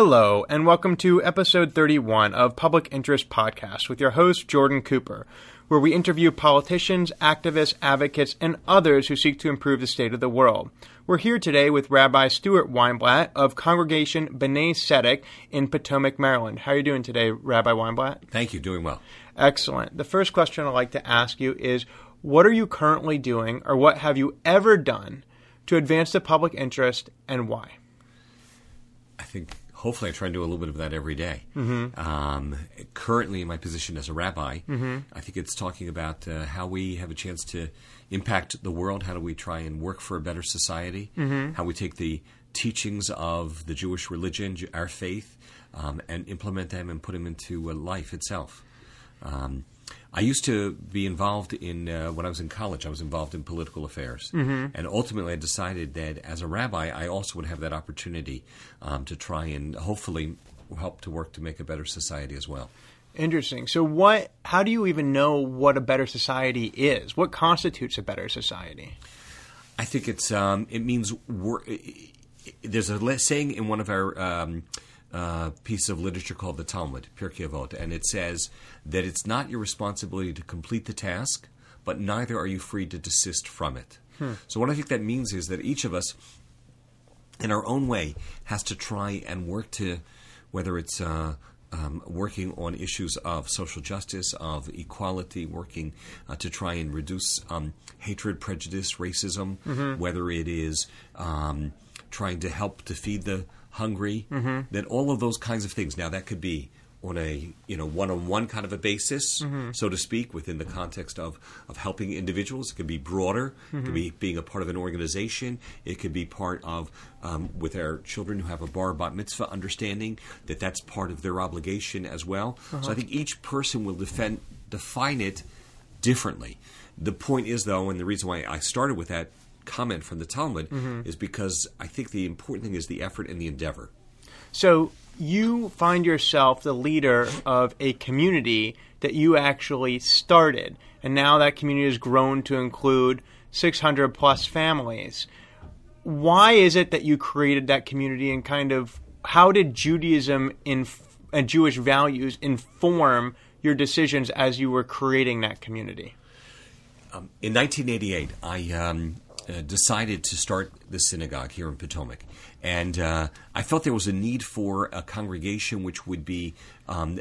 Hello, and welcome to episode 31 of Public Interest Podcast with your host, Jordan Cooper, where we interview politicians, activists, advocates, and others who seek to improve the state of the world. We're here today with Rabbi Stuart Weinblatt of Congregation B'nai Tzedek in Potomac, Maryland. How are you doing today, Rabbi Weinblatt? Thank you. Doing well. Excellent. The first question I'd like to ask you is what are you currently doing, or what have you ever done to advance the public interest, and why? I think hopefully I try and do a little bit of that every day. Mm-hmm. Um, currently, in my position as a rabbi, mm-hmm. I think it's talking about uh, how we have a chance to impact the world. How do we try and work for a better society? Mm-hmm. How we take the teachings of the Jewish religion, our faith, um, and implement them and put them into uh, life itself. Um, I used to be involved in uh, when I was in college. I was involved in political affairs, mm-hmm. and ultimately, I decided that as a rabbi, I also would have that opportunity um, to try and hopefully help to work to make a better society as well. Interesting. So, what? How do you even know what a better society is? What constitutes a better society? I think it's um, it means there's a saying in one of our um, uh, piece of literature called the Talmud, Pirkei Avot, and it says that it's not your responsibility to complete the task, but neither are you free to desist from it. Hmm. So, what I think that means is that each of us, in our own way, has to try and work to, whether it's uh, um, working on issues of social justice, of equality, working uh, to try and reduce um, hatred, prejudice, racism, mm-hmm. whether it is um, trying to help to feed the hungry, mm-hmm. that all of those kinds of things. Now that could be on a you know one-on-one kind of a basis, mm-hmm. so to speak, within the context of of helping individuals. It could be broader. Mm-hmm. It could be being a part of an organization. It could be part of um, with our children who have a bar bat mitzvah, understanding that that's part of their obligation as well. Uh-huh. So I think each person will defend define it differently. The point is, though, and the reason why I started with that comment from the Talmud mm-hmm. is because I think the important thing is the effort and the endeavor. So you find yourself the leader of a community that you actually started, and now that community has grown to include 600 plus families. Why is it that you created that community, and kind of how did Judaism inf- and Jewish values inform your decisions as you were creating that community? Um, in 1988, I um, uh, decided to start the synagogue here in Potomac. And uh, I felt there was a need for a congregation which would be um,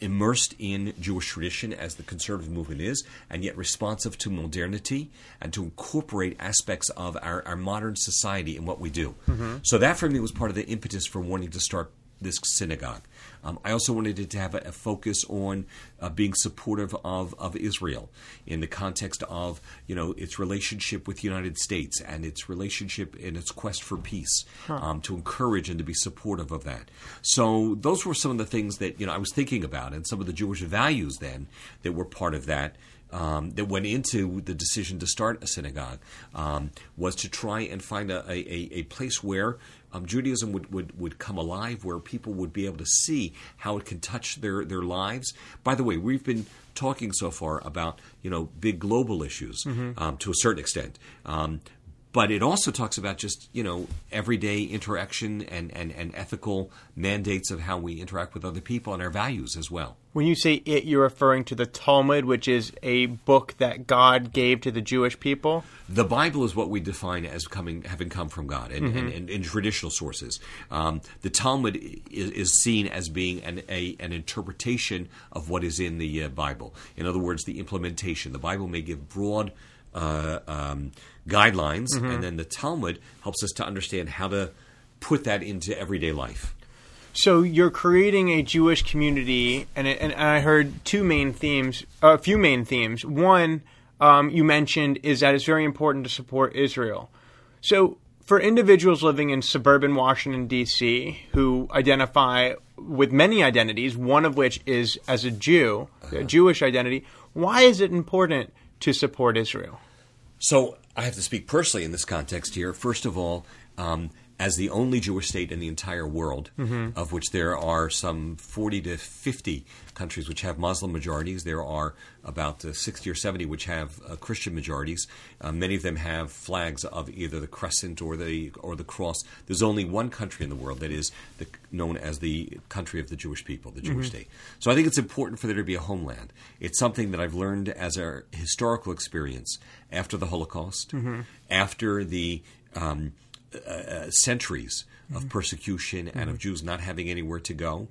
immersed in Jewish tradition as the conservative movement is, and yet responsive to modernity and to incorporate aspects of our, our modern society in what we do. Mm-hmm. So that for me was part of the impetus for wanting to start this synagogue. Um, I also wanted it to have a, a focus on uh, being supportive of, of Israel in the context of you know its relationship with the United States and its relationship in its quest for peace, huh. um, to encourage and to be supportive of that. So those were some of the things that you know I was thinking about, and some of the Jewish values then that were part of that. Um, that went into the decision to start a synagogue um, was to try and find a, a, a place where um, Judaism would, would, would come alive, where people would be able to see how it can touch their, their lives. By the way, we've been talking so far about you know big global issues mm-hmm. um, to a certain extent, um, but it also talks about just you know everyday interaction and, and, and ethical mandates of how we interact with other people and our values as well. When you say it, you're referring to the Talmud, which is a book that God gave to the Jewish people. The Bible is what we define as coming, having come from God, and, mm-hmm. and, and in traditional sources. Um, the Talmud is, is, seen as being an, a, an interpretation of what is in the uh, Bible. In other words, the implementation. The Bible may give broad uh, um, guidelines, mm-hmm. and then the Talmud helps us to understand how to put that into everyday life. So you're creating a Jewish community, and, it, and I heard two main themes, a few main themes. One um, you mentioned is that it's very important to support Israel. So for individuals living in suburban Washington D.C. who identify with many identities, one of which is as a Jew, uh-huh. a Jewish identity, why is it important to support Israel? So I have to speak personally in this context here. First of all, um, as the only Jewish state in the entire world, of which there are some 40 to 50 countries which have Muslim majorities. There are about uh, 60 or 70 which have uh, Christian majorities. Uh, many of them have flags of either the crescent or the or the cross. There's only one country in the world that is the, known as the country of the Jewish people, the Jewish state. So I think it's important for there to be a homeland. It's something that I've learned as a historical experience after the Holocaust, after the um, uh, centuries of persecution and of Jews not having anywhere to go.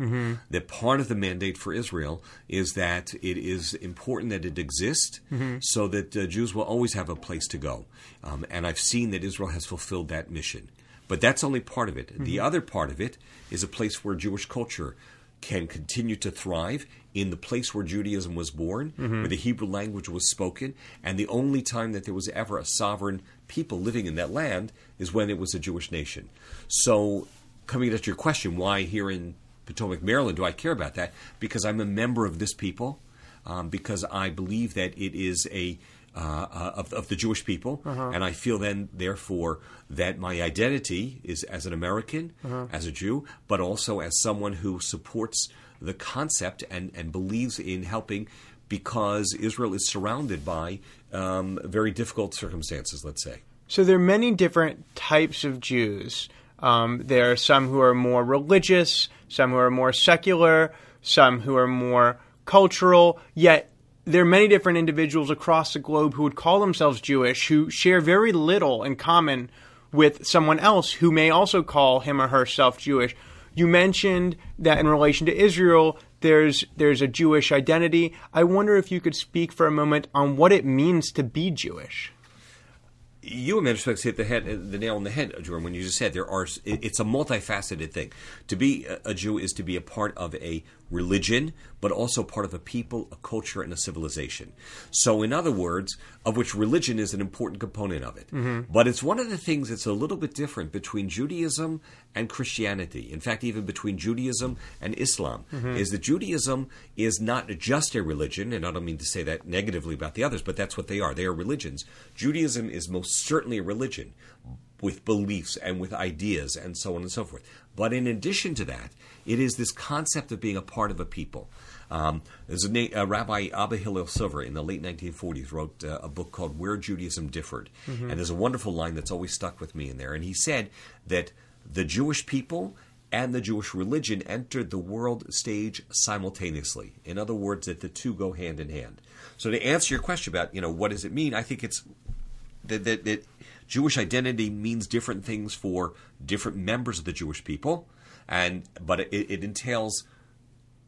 That part of the mandate for Israel is that it is important that it exist so that uh, Jews will always have a place to go. Um, and I've seen that Israel has fulfilled that mission. But that's only part of it. The other part of it is a place where Jewish culture can continue to thrive in the place where Judaism was born, where the Hebrew language was spoken, and the only time that there was ever a sovereign people living in that land is when it was a Jewish nation. So, coming to your question, why here in Potomac, Maryland, do I care about that? Because I'm a member of this people, um, because I believe that it is a uh, uh, of, of the Jewish people, and I feel then, therefore, that my identity is as an American, as a Jew, but also as someone who supports the concept and, and believes in helping because Israel is surrounded by um, very difficult circumstances, let's say. So there are many different types of Jews. Um, there are some who are more religious, some who are more secular, some who are more cultural. Yet there are many different individuals across the globe who would call themselves Jewish who share very little in common with someone else who may also call him or herself Jewish. You mentioned that in relation to Israel, there's there's a Jewish identity. I wonder if you could speak for a moment on what it means to be Jewish. you in many respects hit the head, the nail on the head, Jordan. When you just said there are, it's a multifaceted thing. To be a- a Jew is to be a part of a religion, but also part of a people, a culture, and a civilization. So, in other words, of which religion is an important component of it. Mm-hmm. But it's one of the things that's a little bit different between Judaism and Christianity. In fact, even between Judaism and Islam, mm-hmm. is that Judaism is not just a religion, and I don't mean to say that negatively about the others, but that's what they are. They are religions. Judaism is most certainly a religion with beliefs and with ideas and so on and so forth. But in addition to that, it is this concept of being a part of a people. Um, there's a na- uh, Rabbi Abba Hillel Silver in the late 1940s wrote uh, a book called Where Judaism Differed. And there's a wonderful line that's always stuck with me in there. And he said that the Jewish people and the Jewish religion entered the world stage simultaneously. In other words, that the two go hand in hand. So to answer your question about, you know, what does it mean? I think it's that, that, that Jewish identity means different things for different members of the Jewish people, and but it, it entails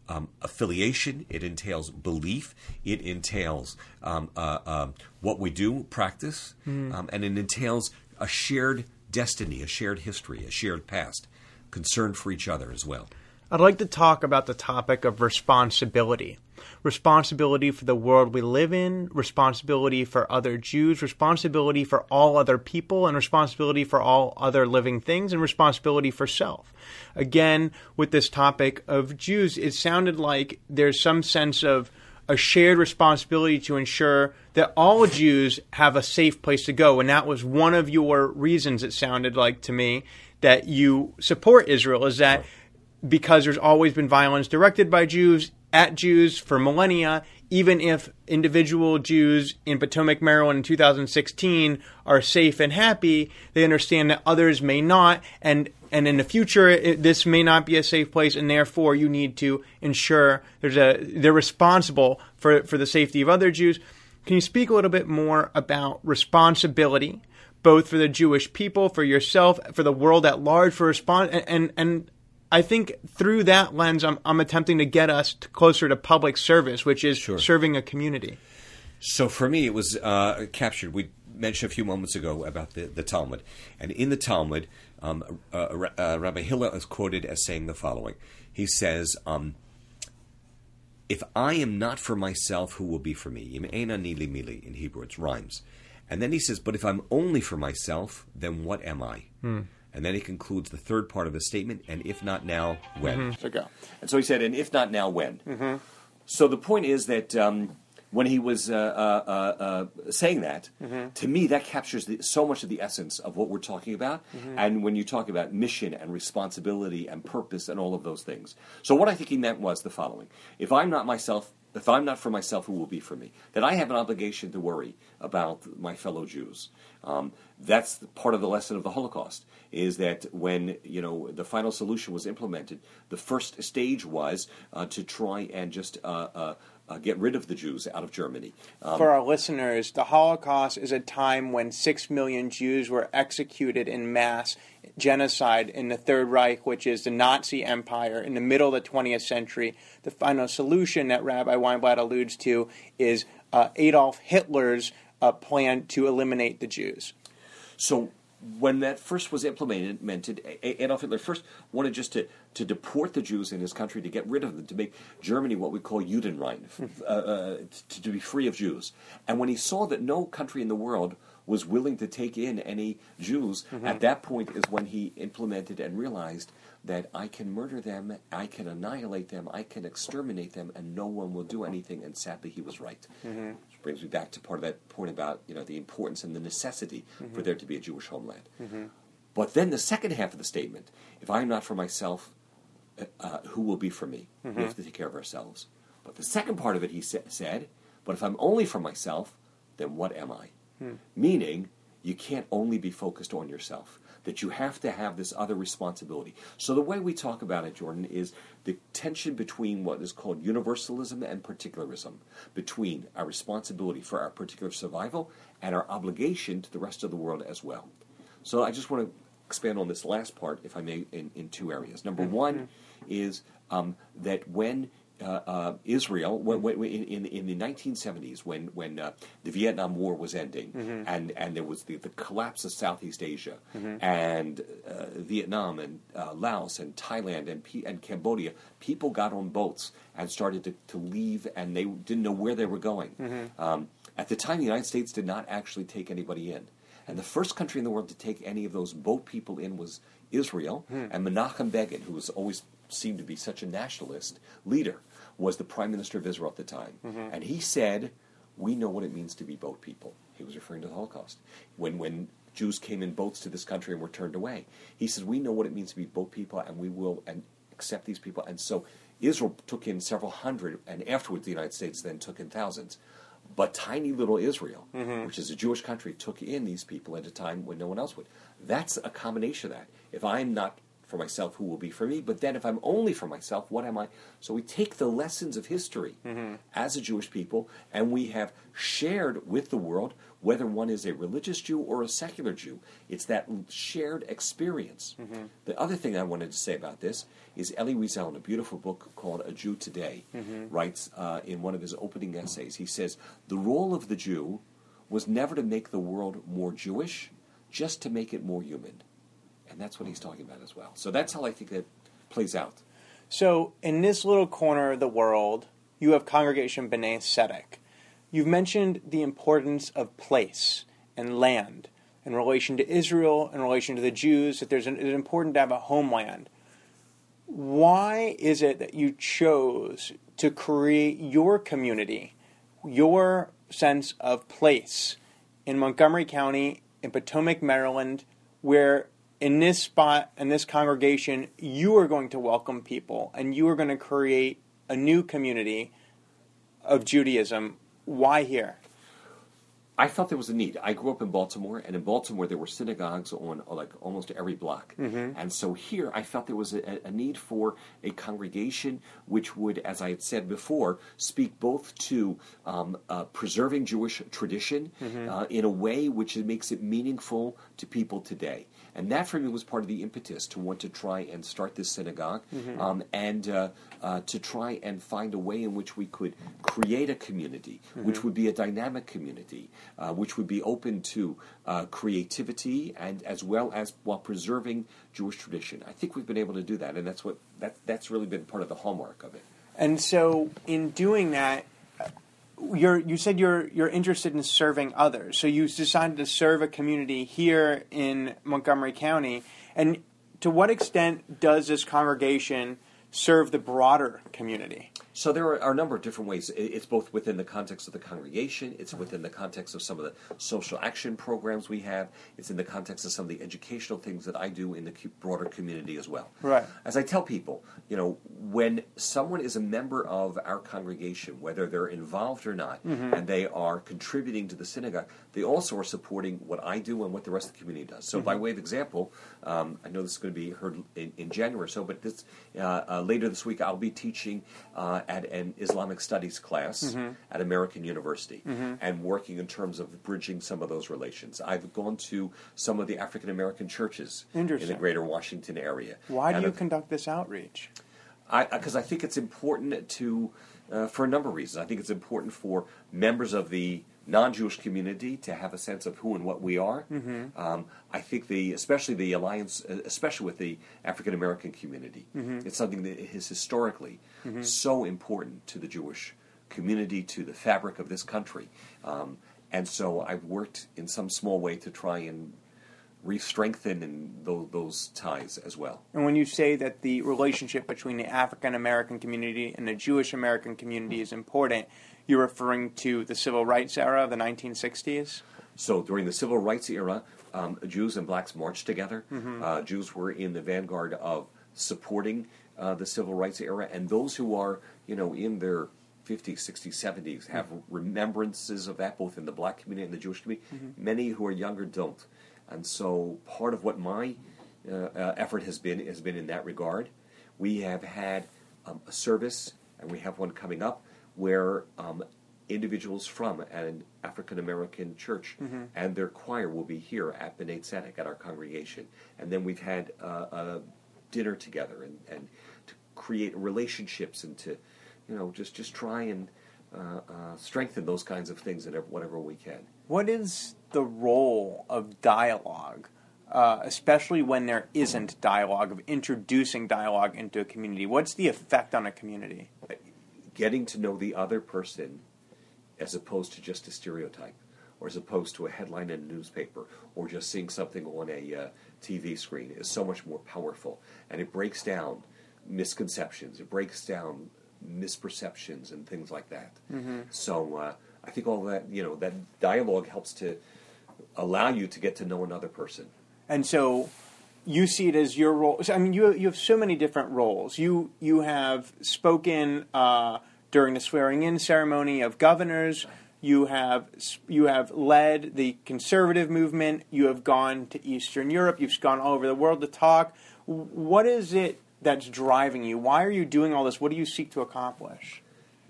um, affiliation, it entails belief, it entails um, uh, um what we do, practice, um, and it entails a shared destiny, a shared history, a shared past, concern for each other as well. I'd like to talk about the topic of responsibility. Responsibility for the world we live in, responsibility for other Jews, responsibility for all other people, and responsibility for all other living things, and responsibility for self. Again, with this topic of Jews, it sounded like there's some sense of a shared responsibility to ensure that all Jews have a safe place to go. And that was one of your reasons, it sounded like to me, that you support Israel, is that because there's always been violence directed by Jews at Jews for millennia, even if individual Jews in Potomac, Maryland in 2016 are safe and happy, they understand that others may not, and and in the future it, this may not be a safe place, and therefore you need to ensure there's a they're responsible for for the safety of other Jews. Can you speak a little bit more about responsibility, both for the Jewish people, for yourself, for the world at large, for respond and and, and I think through that lens, I'm, I'm attempting to get us to closer to public service, which is serving a community. So for me, it was uh, captured. We mentioned a few moments ago about the, the Talmud, and in the Talmud, um, uh, uh, Rabbi Hillel is quoted as saying the following. He says, um, "If I am not for myself, who will be for me?" Im nili mili in Hebrew, it rhymes. And then he says, "But if I'm only for myself, then what am I?" And then he concludes the third part of his statement, and if not now, when? So go. And so he said, and if not now, when? So the point is that um, when he was uh, uh, uh, uh saying that, mm-hmm. to me, that captures the, so much of the essence of what we're talking about. Mm-hmm. And when you talk about mission and responsibility and purpose and all of those things. So, what I think he meant was the following If I'm not myself, if I'm not for myself, who will be for me? That I have an obligation to worry about my fellow Jews. Um, that's part of the lesson of the Holocaust. Is that when you know the final solution was implemented, the first stage was uh, to try and just uh, uh, get rid of the Jews out of Germany. Um, For our listeners, the Holocaust is a time when six million Jews were executed in mass genocide in the Third Reich, which is the Nazi Empire, in the middle of the 20th century. The final solution that Rabbi Weinblatt alludes to is uh, Adolf Hitler's uh, plan to eliminate the Jews. So when that first was implemented, Adolf Hitler first wanted just to, to deport the Jews in his country, to get rid of them, to make Germany what we call Judenrein, uh, uh, to, to, be free of Jews. And when he saw that no country in the world was willing to take in any Jews, mm-hmm. at that point is when he implemented and realized that I can murder them, I can annihilate them, I can exterminate them, and no one will do anything. And sadly, he was right. Mm-hmm. Which brings me back to part of that point about you know the importance and the necessity mm-hmm. for there to be a Jewish homeland. Mm-hmm. But then the second half of the statement: If I am not for myself, uh, uh, who will be for me? We have to take care of ourselves. But the second part of it, he sa- said, "But if I'm only for myself, then what am I?" Hmm. Meaning, you can't only be focused on yourself that you have to have this other responsibility. So the way we talk about it, Jordan, is the tension between what is called universalism and particularism, between our responsibility for our particular survival and our obligation to the rest of the world as well. So I just want to expand on this last part, if I may, in, in two areas. Number mm-hmm. one is um, that when uh, uh, Israel when, when, in, in the 1970s when when uh, the Vietnam War was ending mm-hmm. and and there was the, the collapse of Southeast Asia mm-hmm. and uh, Vietnam and uh, Laos and Thailand and P- and Cambodia people got on boats and started to, to leave and they didn't know where they were going mm-hmm. um, at the time the United States did not actually take anybody in and the first country in the world to take any of those boat people in was Israel hmm. and Menachem Begin who was always seemed to be such a nationalist leader was the prime minister of Israel at the time. Mm-hmm. And he said, We know what it means to be boat people. He was referring to the Holocaust. When, when Jews came in boats to this country and were turned away, he says, We know what it means to be boat people, and we will and accept these people. And so Israel took in several hundred, and afterwards the United States then took in thousands. But tiny little Israel, mm-hmm. which is a Jewish country, took in these people at a time when no one else would. That's a combination of that. If I'm not for myself who will be for me. But then if I'm only for myself, what am I? So we take the lessons of history mm-hmm. as a Jewish people and we have shared with the world, whether one is a religious Jew or a secular Jew. It's that shared experience. Mm-hmm. The other thing I wanted to say about this is Elie Wiesel, in a beautiful book called A Jew Today, mm-hmm. writes uh, in one of his opening essays, he says, The role of the Jew was never to make the world more Jewish, just to make it more human. And that's what he's talking about as well. So that's how I think that plays out. So in this little corner of the world, you have Congregation B'nai Tzedek. You've mentioned the importance of place and land in relation to Israel, in relation to the Jews, that there's an, it's important to have a homeland. Why is it that you chose to create your community, your sense of place in Montgomery County, in Potomac, Maryland, where in this spot, in this congregation, you are going to welcome people and you are going to create a new community of Judaism. Why here? I thought there was a need. I grew up in Baltimore, and in Baltimore there were synagogues on like almost every block. Mm-hmm. And so here, I felt there was a, a, need for a congregation which would, as I had said before, speak both to um, uh, preserving Jewish tradition mm-hmm. uh, in a way which makes it meaningful to people today. And that for me was part of the impetus to want to try and start this synagogue mm-hmm. um, and uh, uh, to try and find a way in which we could create a community, mm-hmm. which would be a dynamic community, uh, which would be open to uh, creativity and as well as while preserving Jewish tradition. I think we've been able to do that, and that's what that, that's really been part of the hallmark of it. And so, in doing that, you're, you said you're you're interested in serving others, so you decided to serve a community here in Montgomery County. And to what extent does this congregation serve the broader community? So there are, are a number of different ways. It's both within the context of the congregation. It's within the context of some of the social action programs we have. It's in the context of some of the educational things that I do in the broader community as well. Right. As I tell people, you know, when someone is a member of our congregation, whether they're involved or not, and they are contributing to the synagogue, they also are supporting what I do and what the rest of the community does. So, by way of example, um, I know this is going to be heard in, in January or so, but this uh, uh, later this week I'll be teaching uh, at an Islamic Studies class at American University and working in terms of bridging some of those relations. I've gone to some of the African American churches in the greater Washington area. Why do you I've- conduct this outreach? because I, think it's important to, uh, for a number of reasons. I think it's important for members of the non-Jewish community to have a sense of who and what we are. Um, I think the, especially the alliance, uh, especially with the African American community, it's something that is historically so important to the Jewish community, to the fabric of this country. Um, and so I've worked in some small way to try and re-strengthen in those, those ties as well. And when you say that the relationship between the African American community and the Jewish American community is important, you're referring to the civil rights era of the 1960s? So during the civil rights era, um, Jews and blacks marched together. Uh, Jews were in the vanguard of supporting uh, the civil rights era, and those who are, you know, in their 50s, 60s, 70s have remembrances of that, both in the black community and the Jewish community. Many who are younger don't, and so part of what my uh, uh, effort has been has been in that regard. We have had um, a service, and we have one coming up where um, individuals from an African American church and their choir will be here at B'nai Tzedek at our congregation, and then we've had uh, a dinner together and, and to create relationships and to, you know, just just try and uh, uh, strengthen those kinds of things in whatever we can. What is the role of dialogue, uh, especially when there isn't dialogue, of introducing dialogue into a community? What's the effect on a community? Getting to know the other person as opposed to just a stereotype or as opposed to a headline in a newspaper or just seeing something on a uh, TV screen is so much more powerful. And it breaks down misconceptions it breaks down misperceptions and things like that. So uh, I think all that you know that dialogue helps to allow you to get to know another person. And so you see it as your role. I mean, you you have so many different roles. You you have spoken uh, during the swearing-in ceremony of governors. You have you have led the conservative movement. You have gone to Eastern Europe. You've gone all over the world to talk. What is it that's driving you? Why are you doing all this? What do you seek to accomplish?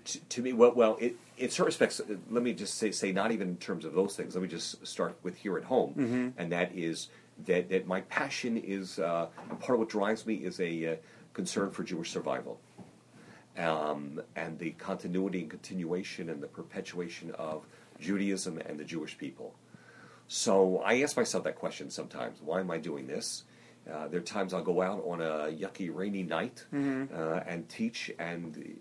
to, to me, well, well, it, in certain respects, let me just say, say, not even in terms of those things. Let me just start with here at home, and that is that, that my passion is uh, and part of what drives me is a uh, concern for Jewish survival, um, and the continuity and continuation and the perpetuation of Judaism and the Jewish people. So I ask myself that question sometimes: Why am I doing this? Uh, there are times I'll go out on a yucky, rainy night uh, and teach, and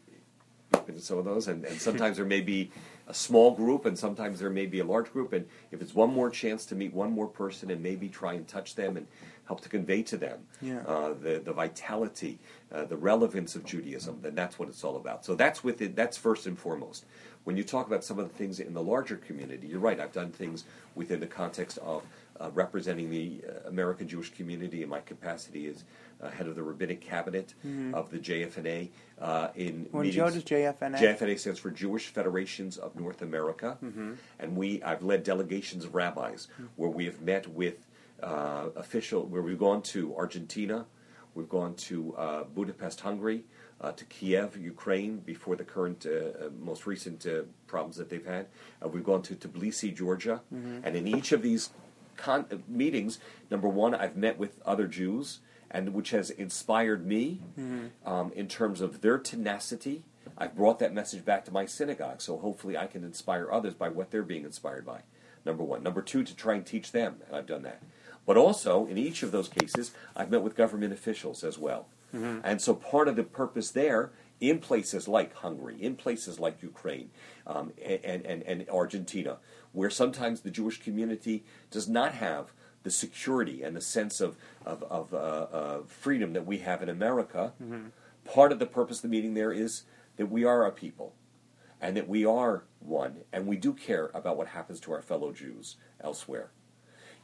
been some of those, and, and sometimes there may be a small group, and sometimes there may be a large group. And if it's one more chance to meet one more person and maybe try and touch them and help to convey to them Yeah. uh, the the vitality, uh, the relevance of Judaism, then that's what it's all about. So that's with it. That's first and foremost. When you talk about some of the things in the larger community, you're right. I've done things within the context of uh, representing the uh, American Jewish community in my capacity as uh, head of the rabbinic cabinet of the JFNA uh, in When meetings. Joe does JFNA? JFNA stands for Jewish Federations of North America, and we I've led delegations of rabbis where we have met with uh, official where we've gone to Argentina, we've gone to uh, Budapest, Hungary, uh, to Kiev, Ukraine, before the current uh, most recent uh, problems that they've had. Uh, we've gone to Tbilisi, Georgia, and in each of these con- meetings, number one, I've met with other Jews, and which has inspired me um, in terms of their tenacity. I've brought that message back to my synagogue, so hopefully I can inspire others by what they're being inspired by. Number one. Number two, to try and teach them, and I've done that. But also, in each of those cases, I've met with government officials as well. And so part of the purpose there, in places like Hungary, in places like Ukraine, um, and, and, and Argentina, where sometimes the Jewish community does not have the security and the sense of, of, of uh, uh, freedom that we have in America, part of the purpose of the meeting there is that we are a people and that we are one and we do care about what happens to our fellow Jews elsewhere.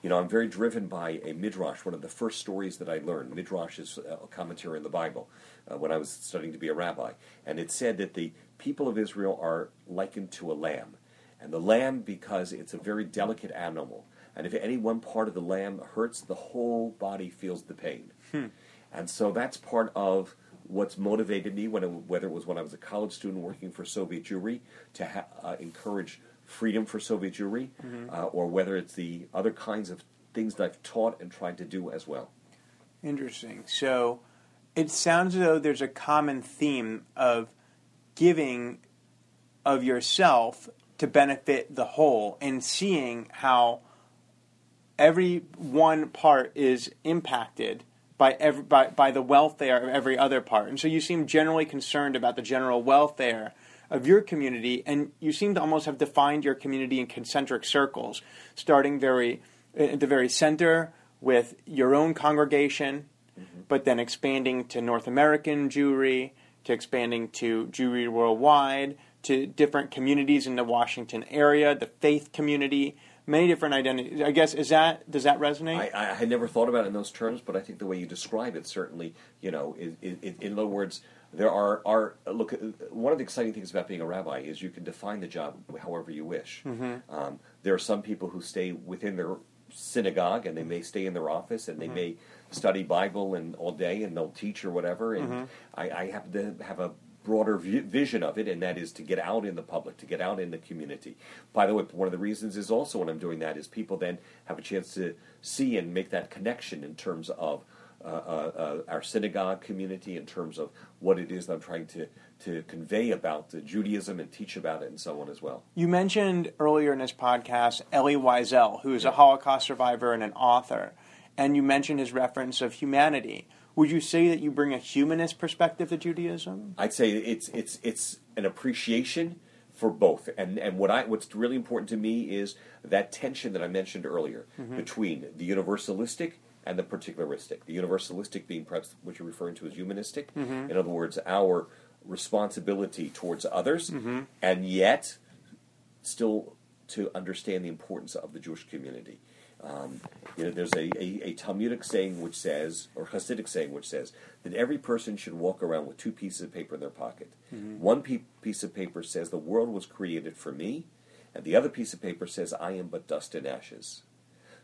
You know, I'm very driven by a midrash. One of the first stories that I learned, midrash is a commentary on the Bible, uh, when I was studying to be a rabbi, and it said that the people of Israel are likened to a lamb, and the lamb because it's a very delicate animal, and if any one part of the lamb hurts, the whole body feels the pain, Hmm. and so that's part of what's motivated me when it, whether it was when I was a college student working for Soviet Jewry to ha- uh, encourage freedom for Soviet Jewry, uh, or whether it's the other kinds of things that I've taught and tried to do as well. Interesting. So it sounds as though there's a common theme of giving of yourself to benefit the whole and seeing how every one part is impacted by every by, by the welfare of every other part. And so you seem generally concerned about the general welfare of your community and you seem to almost have defined your community in concentric circles, starting very at the very center with your own congregation, mm-hmm. but then expanding to North American Jewry, to expanding to Jewry worldwide, to different communities in the Washington area, the faith community, many different identities. I guess is that does that resonate? I, I had never thought about it in those terms, but I think the way you describe it certainly, you know, in other words, there are, are look. One of the exciting things about being a rabbi is you can define the job however you wish. Mm-hmm. Um, there are some people who stay within their synagogue and they may stay in their office and they mm-hmm. may study Bible and all day and they'll teach or whatever. And mm-hmm. I, I happen to have a broader vi- vision of it, and that is to get out in the public, to get out in the community. By the way, one of the reasons is also when I'm doing that is people then have a chance to see and make that connection in terms of uh, uh, uh, our synagogue community, in terms of what it is that I'm trying to, to convey about Judaism and teach about it, and so on as well. You mentioned earlier in this podcast Elie Wiesel, who is a Holocaust survivor and an author, and you mentioned his reference of humanity. Would you say that you bring a humanist perspective to Judaism? I'd say it's it's it's an appreciation for both, and and what I what's really important to me is that tension that I mentioned earlier mm-hmm. between the universalistic and the particularistic. The universalistic being perhaps what you're referring to as humanistic. Mm-hmm. In other words, our responsibility towards others, mm-hmm. and yet still to understand the importance of the Jewish community. Um, you know, there's a, a, a Talmudic saying which says, or Hasidic saying which says, that every person should walk around with two pieces of paper in their pocket. One pe- piece of paper says, the world was created for me, and the other piece of paper says, I am but dust and ashes.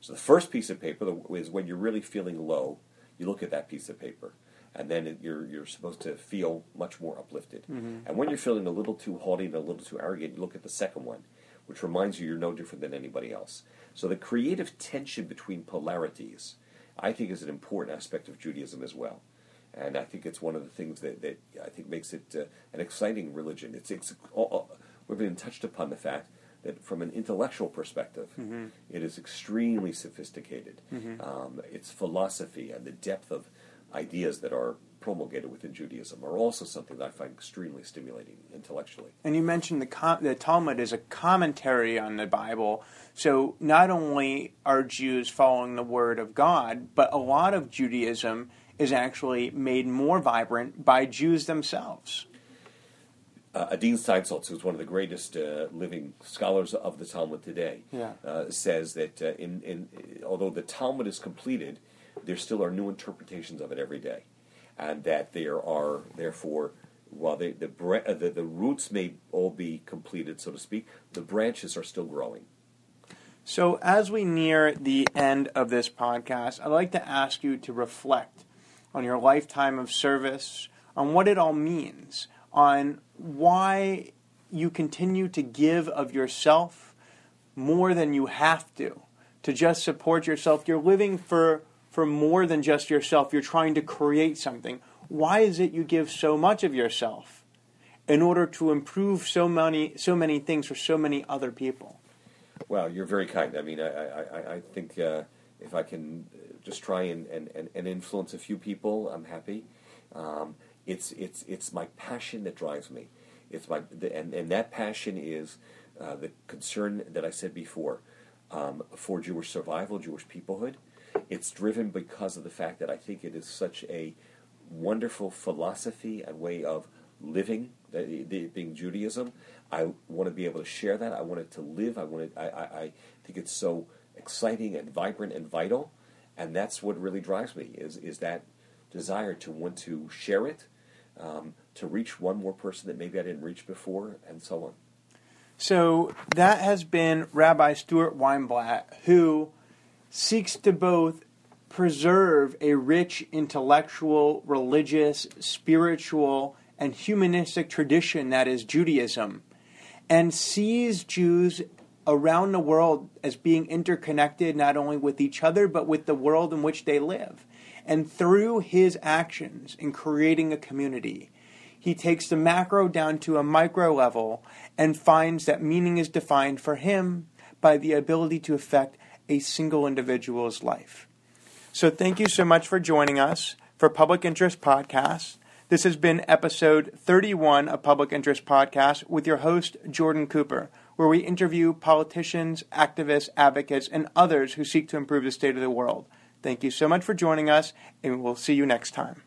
So the first piece of paper is when you're really feeling low, you look at that piece of paper, and then it, you're you're supposed to feel much more uplifted. And when you're feeling a little too haughty and a little too arrogant, you look at the second one, which reminds you you're no different than anybody else. So the creative tension between polarities, I think, is an important aspect of Judaism as well. And I think it's one of the things that, that I think makes it uh, an exciting religion. It's, it's uh, uh, we've been touched upon the fact that from an intellectual perspective, it is extremely sophisticated. Um, its philosophy and the depth of ideas that are promulgated within Judaism are also something that I find extremely stimulating intellectually. And you mentioned the, com- the Talmud is a commentary on the Bible. So not only are Jews following the Word of God, but a lot of Judaism is actually made more vibrant by Jews themselves. uh, Adin Steinsaltz, who's one of the greatest uh, living scholars of the Talmud today, Yeah. uh, says that uh, in, in although the Talmud is completed, there still are new interpretations of it every day, and that there are therefore, while they, the, uh, the the roots may all be completed, so to speak, the branches are still growing. So, as we near the end of this podcast, I'd like to ask you to reflect on your lifetime of service, on what it all means, on why you continue to give of yourself more than you have to, to just support yourself. You're living for, for more than just yourself, you're trying to create something. Why is it you give so much of yourself in order to improve so many, so many things for so many other people? Well, you're very kind. I mean, I, I, I- think uh, if I can just try and, and, and, influence a few people, I'm happy. Um, it's, it's, it's my passion that drives me. It's my, and, and that passion is uh, the concern that I said before um, for Jewish survival, Jewish peoplehood. It's driven because of the fact that I think it is such a wonderful philosophy and way of living being Judaism. I want to be able to share that. I want it to live. I want it. I, I, I think it's so exciting and vibrant and vital, and that's what really drives me is is that desire to want to share it, um, to reach one more person that maybe I didn't reach before, and so on. So that has been Rabbi Stuart Weinblatt, who seeks to both preserve a rich intellectual, religious, spiritual, and humanistic tradition that is Judaism, and sees Jews around the world as being interconnected not only with each other but with the world in which they live. And through his actions in creating a community, he takes the macro down to a micro level and finds that meaning is defined for him by the ability to affect a single individual's life. So thank you so much for joining us for Public Interest Podcast. This has been episode 31 of Public Interest Podcast with your host, Jordan Cooper, where we interview politicians, activists, advocates, and others who seek to improve the state of the world. Thank you so much for joining us, and we'll see you next time.